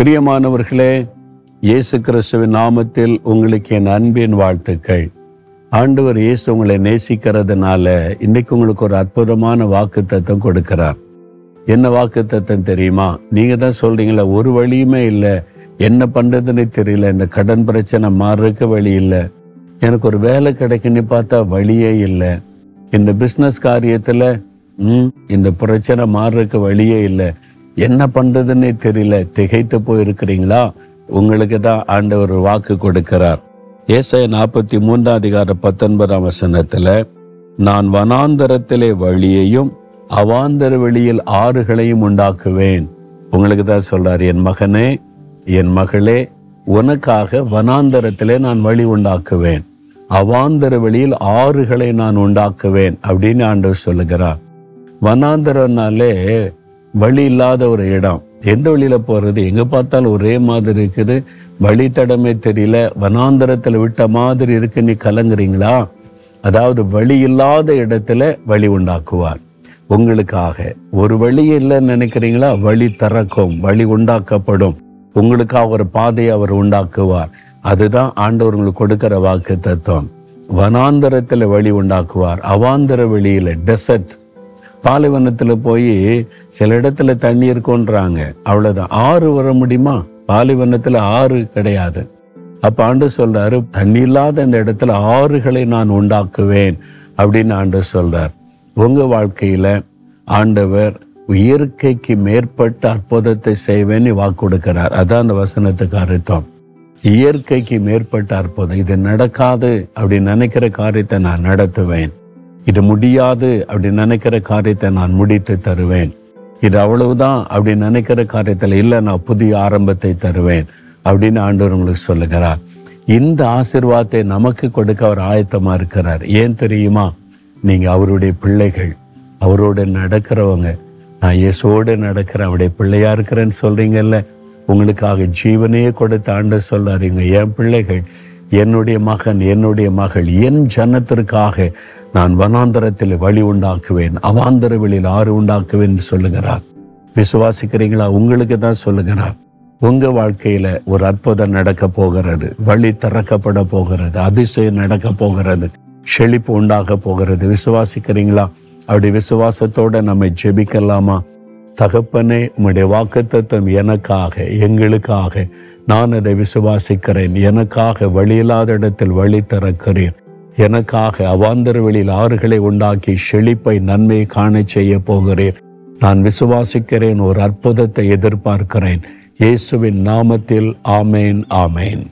பிரியமானவர்களே இயேசு கிறிஸ்துவின் நாமத்தில் உங்களுக்கு என் அன்பின் வாழ்த்துக்கள். ஆண்டவர் இயேசு உங்களை நேசிக்கிறதுனால இன்னைக்கு உங்களுக்கு ஒரு அற்புதமான வாக்கு தத்துவம் கொடுக்கிறார். என்ன வாக்கு தத்துவம் தெரியுமா? நீங்க தான் சொல்றீங்களா ஒரு வழியுமே இல்லை. என்ன பண்றதுன்னு தெரியல இந்த கடன் பிரச்சனை மாறுறதுக்கு வழி இல்லை. எனக்கு ஒரு வேலை கிடைக்குன்னு பார்த்தா வழியே இல்லை. இந்த பிஸ்னஸ் காரியத்தில் ம் இந்த பிரச்சனை மாறுறதுக்கு வழியே இல்லை. என்ன பண்றதுன்னே தெரியல. திகைத்து போயிருக்கிறீங்களா? உங்களுக்கு தான் ஆண்டவர் வாக்கு கொடுக்கிறார். ஏசாய நாற்பத்தி மூன்றாம் அதிகார பத்தொன்பதாம் வசனத்துல நான் வனாந்தரத்திலே வழியையும் அவாந்தர வெளியில் ஆறுகளையும் உண்டாக்குவேன். உங்களுக்கு தான் சொல்றார் என் மகனே என் மகளே உனக்காக வனாந்தரத்திலே நான் வழி உண்டாக்குவேன். அவாந்தர வெளியில் ஆறுகளை நான் உண்டாக்குவேன். அப்படின்னு ஆண்டவர் சொல்லுகிறார். வனாந்தரம்னாலே வழி இல்லாத ஒரு இடம். எந்த வழியில் போகிறது எங்கே பார்த்தாலும் ஒரே மாதிரி இருக்குது. வழித்தடமே தெரியல. வனாந்தரத்தில் விட்ட மாதிரி இருக்கு. நீ கலங்குறீங்களா? அதாவது வழி இல்லாத இடத்துல வழி உண்டாக்குவார். உங்களுக்காக. ஒரு வழி இல்லைன்னு நினைக்கிறீங்களா? வழி திறக்கும். வழி உண்டாக்கப்படும். உங்களுக்காக ஒரு பாதையை அவர் உண்டாக்குவார். அதுதான் ஆண்டவர்களுக்கு கொடுக்கிற வாக்கு தத்துவம். வனாந்தரத்தில் வழி உண்டாக்குவார். அவாந்தர வழியில் டெசர்ட் பாலைவனத்தில் போய் சில இடத்துல தண்ணி இருக்குன்றாங்க அவ்வளோதான் ஆறு வர முடியுமா? பாலைவனத்தில் ஆறு கிடையாது. அப்போ ஆண்டு சொல்றாரு தண்ணி இல்லாத இந்த இடத்துல ஆறுகளை நான் உண்டாக்குவேன். அப்படின்னு ஆண்டு சொல்றார். உங்கள் வாழ்க்கையில் ஆண்டவர் இயற்கைக்கு மேற்பட்ட அற்புதத்தை செய்வேன்னு வாக்கு கொடுக்கிறார் அதான் அந்த வசனத்துக்கு அர்த்தம். இயற்கைக்கு மேற்பட்ட அற்புதம். இது நடக்காது அப்படின்னு நினைக்கிற காரியத்தை நான் நடத்துவேன். இது முடியாது அப்படின்னு நினைக்கிற காரியத்தை நான் முடித்து தருவேன். இது அவ்வளவுதான் அப்படின்னு நினைக்கிற காரியத்தில் இல்லை நான் புதிய ஆரம்பத்தை தருவேன் அப்படின்னு ஆண்டவர் உங்களுக்கு சொல்லுகிறார். இந்த ஆசிர்வாதத்தை நமக்கு கொடுக்க அவர் ஆயத்தமாக இருக்கிறார். ஏன் தெரியுமா? நீங்கள் அவருடைய பிள்ளைகள் அவரோட நடக்கிறவங்க. நான் இயேசோடு நடக்கிற அவருடைய பிள்ளையாக இருக்கிறேன்னு சொல்கிறீங்கல்ல உங்களுக்காக ஜீவனையே கொடுத்து ஆண்டு சொல்றாருங்க என் பிள்ளைகள் என்னுடைய மகன் என்னுடைய மகள் என் ஜனத்திற்காக நான் வனாந்தரத்தில் வழி உண்டாக்குவேன் அவாந்தர வெளியில் ஆறு உண்டாக்குவேன் என்று சொல்லுகிறார். விசுவாசிக்கிறீங்களா உங்களுக்கு தான் சொல்லுகிறார். உங்க வாழ்க்கையில ஒரு அற்புதம் நடக்க போகிறது வழி திறக்கப்பட போகிறது அதிசயம் நடக்க போகிறது செழிப்பு உண்டாக போகிறது. விசுவாசிக்கிறீங்களா? அப்படி விசுவாசத்தோட நம்ம ஜெபிக்கலாமா? தகப்பனே உம்முடைய வாக்குத்தத்தம் எனக்காக எங்களுக்காக நான் அதை விசுவாசிக்கிறேன். எனக்காக வழியில்லாத இடத்தில் வழி திறக்கிறேன் எனக்காக அவாந்தர் வெளியில் ஆறுகளை உண்டாக்கி செழிப்பை நன்மையை காண செய்ய போகிறேன் நான் விசுவாசிக்கிறேன் ஒரு அற்புதத்தை எதிர்பார்க்கிறேன். இயேசுவின் நாமத்தில் ஆமேன் ஆமேன்.